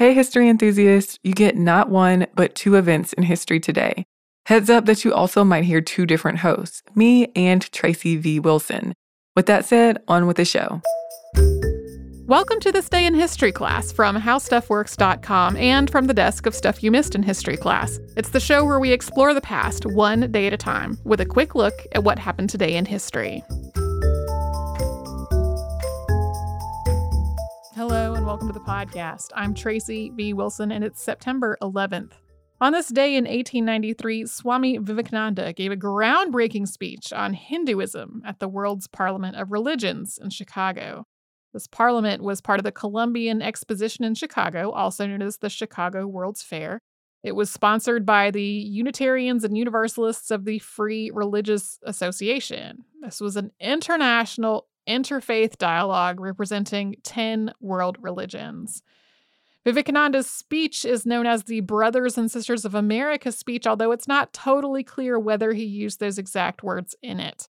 Hey, history enthusiasts, you get not one, but two events in history today. Heads up that you also might hear two different hosts, me and Tracy V. Wilson. With that said, on with the show. Welcome to this day in history class from howstuffworks.com and from the desk of Stuff You Missed in History class. It's the show where we explore the past one day at a time with a quick look at what happened today in history. Welcome to the podcast. I'm Tracy V. Wilson and it's September 11th. On this day in 1893, Swami Vivekananda gave a groundbreaking speech on Hinduism at the World's Parliament of Religions in Chicago. This parliament was part of the Columbian Exposition in Chicago, also known as the Chicago World's Fair. It was sponsored by the Unitarians and Universalists of the Free Religious Association. This was an international interfaith dialogue representing 10 world religions. Vivekananda's speech is known as the Brothers and Sisters of America speech, although it's not totally clear whether he used those exact words in it.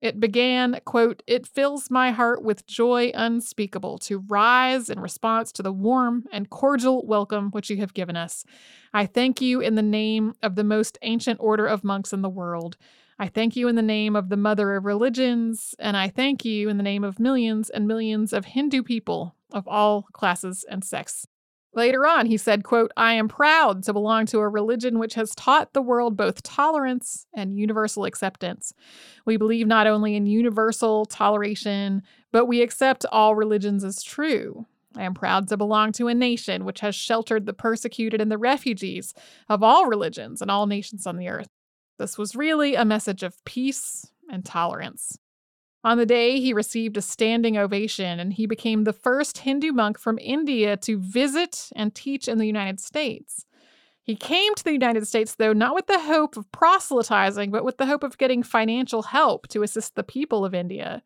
It began, quote, It fills my heart with joy unspeakable to rise in response to the warm and cordial welcome which you have given us. I thank you in the name of the most ancient order of monks in the world. I thank you in the name of the mother of religions, and I thank you in the name of millions and millions of Hindu people of all classes and sects. Later on, he said, quote, I am proud to belong to a religion which has taught the world both tolerance and universal acceptance. We believe not only in universal toleration, but we accept all religions as true. I am proud to belong to a nation which has sheltered the persecuted and the refugees of all religions and all nations on the earth. This was really a message of peace and tolerance. On the day, he received a standing ovation and he became the first Hindu monk from India to visit and teach in the United States. He came to the United States, though, not with the hope of proselytizing, but with the hope of getting financial help to assist the people of India.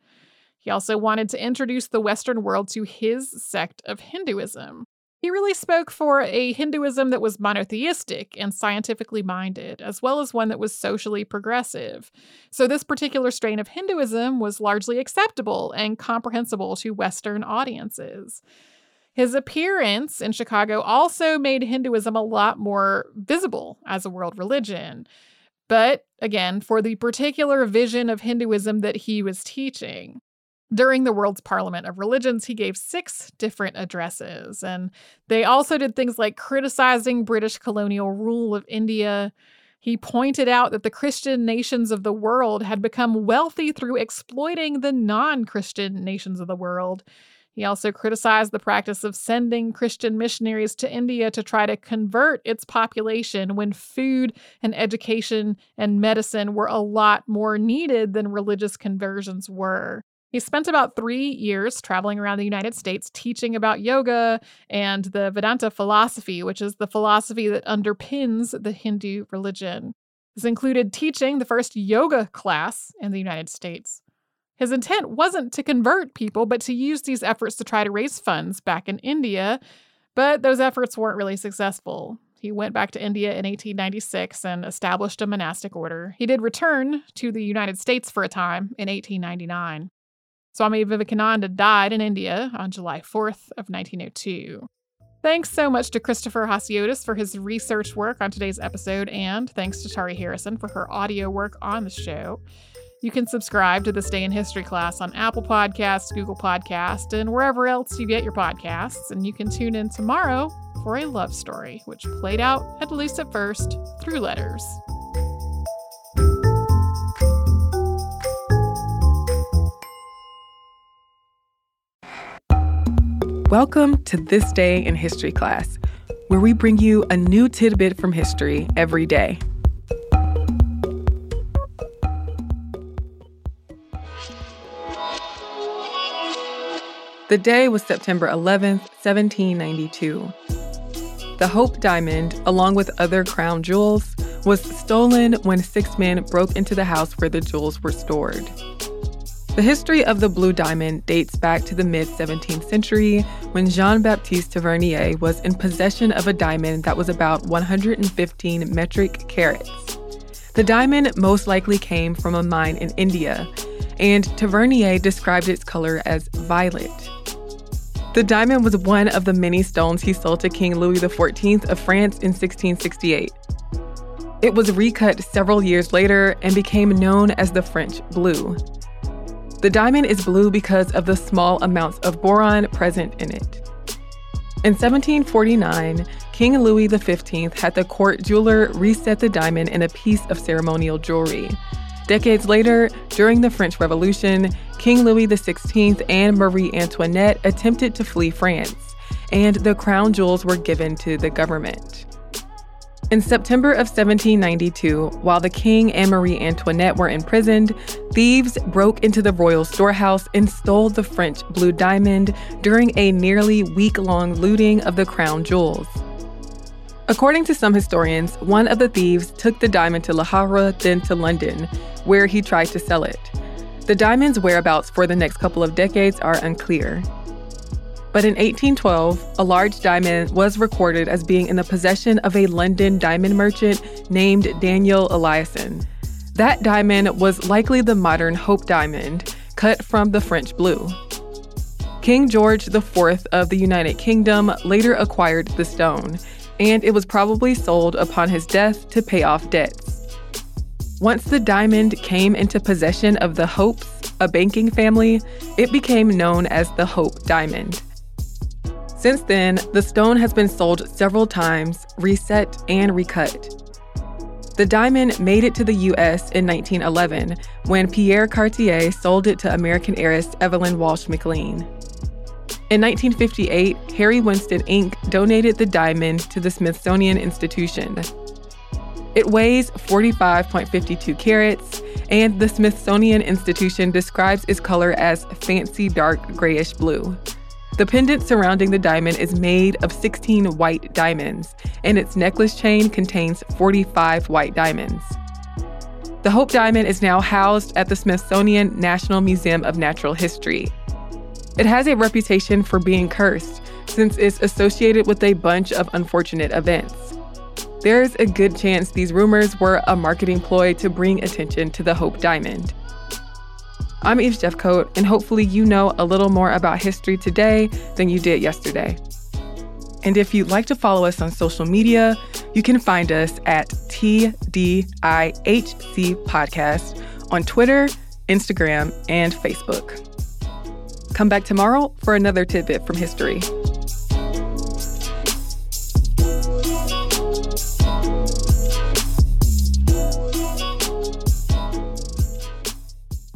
He also wanted to introduce the Western world to his sect of Hinduism. He really spoke for a Hinduism that was monotheistic and scientifically minded, as well as one that was socially progressive. So, this particular strain of Hinduism was largely acceptable and comprehensible to Western audiences. His appearance in Chicago also made Hinduism a lot more visible as a world religion. But again, for the particular vision of Hinduism that he was teaching. During the World's Parliament of Religions, he gave six different addresses, and they also did things like criticizing British colonial rule of India. He pointed out that the Christian nations of the world had become wealthy through exploiting the non Christian nations of the world. He also criticized the practice of sending Christian missionaries to India to try to convert its population when food and education and medicine were a lot more needed than religious conversions were. He spent about three years traveling around the United States teaching about yoga and the Vedanta philosophy, which is the philosophy that underpins the Hindu religion. This included teaching the first yoga class in the United States. His intent wasn't to convert people, but to use these efforts to try to raise funds back in India, but those efforts weren't really successful. He went back to India in 1896 and established a monastic order. He did return to the United States for a time in 1899. Swami Vivekananda died in India on July 4th of 1902. Thanks so much to Christopher Hasiotis for his research work on today's episode, and thanks to Tari Harrison for her audio work on the show. You can subscribe to This Day in History class on Apple Podcasts, Google Podcasts, and wherever else you get your podcasts. And you can tune in tomorrow for a love story, which played out, at least at first, through letters. Welcome to This Day in History class, where we bring you a new tidbit from history every day. The day was September 11, 1792. The Hope Diamond, along with other crown jewels, was stolen when six men broke into the house where the jewels were stored. The history of the blue diamond dates back to the mid 17th century when Jean Baptiste Tavernier was in possession of a diamond that was about 115 metric carats. The diamond most likely came from a mine in India, and Tavernier described its color as violet. The diamond was one of the many stones he sold to King Louis XIV of France in 1668. It was recut several years later and became known as the French blue. The diamond is blue because of the small amounts of boron present in it. In 1749, King Louis XV had the court jeweler reset the diamond in a piece of ceremonial jewelry. Decades later, during the French Revolution, King Louis XVI and Marie Antoinette attempted to flee France, and the crown jewels were given to the government. In September of 1792, while the king and Marie Antoinette were imprisoned, thieves broke into the royal storehouse and stole the French blue diamond during a nearly week long looting of the crown jewels. According to some historians, one of the thieves took the diamond to Le Havre, then to London, where he tried to sell it. The diamond's whereabouts for the next couple of decades are unclear. But in 1812, a large diamond was recorded as being in the possession of a London diamond merchant named Daniel Eliasson. That diamond was likely the modern Hope diamond, cut from the French blue. King George IV of the United Kingdom later acquired the stone and it was probably sold upon his death to pay off debts. Once the diamond came into possession of the Hopes, a banking family, it became known as the Hope Diamond. Since then, the stone has been sold several times, reset, and recut. The diamond made it to the US in 1911 when Pierre Cartier sold it to American heiress Evelyn Walsh McLean. In 1958, Harry Winston Inc. donated the diamond to the Smithsonian Institution. It weighs 45.52 carats, and the Smithsonian Institution describes its color as fancy dark grayish blue. The pendant surrounding the diamond is made of 16 white diamonds, and its necklace chain contains 45 white diamonds. The Hope Diamond is now housed at the Smithsonian National Museum of Natural History. It has a reputation for being cursed since it's associated with a bunch of unfortunate events. There's a good chance these rumors were a marketing ploy to bring attention to the Hope Diamond. I'm Eve Jeffcoat, and hopefully, you know a little more about history today than you did yesterday. And if you'd like to follow us on social media, you can find us at TDIHC Podcast on Twitter, Instagram, and Facebook. Come back tomorrow for another tidbit from history.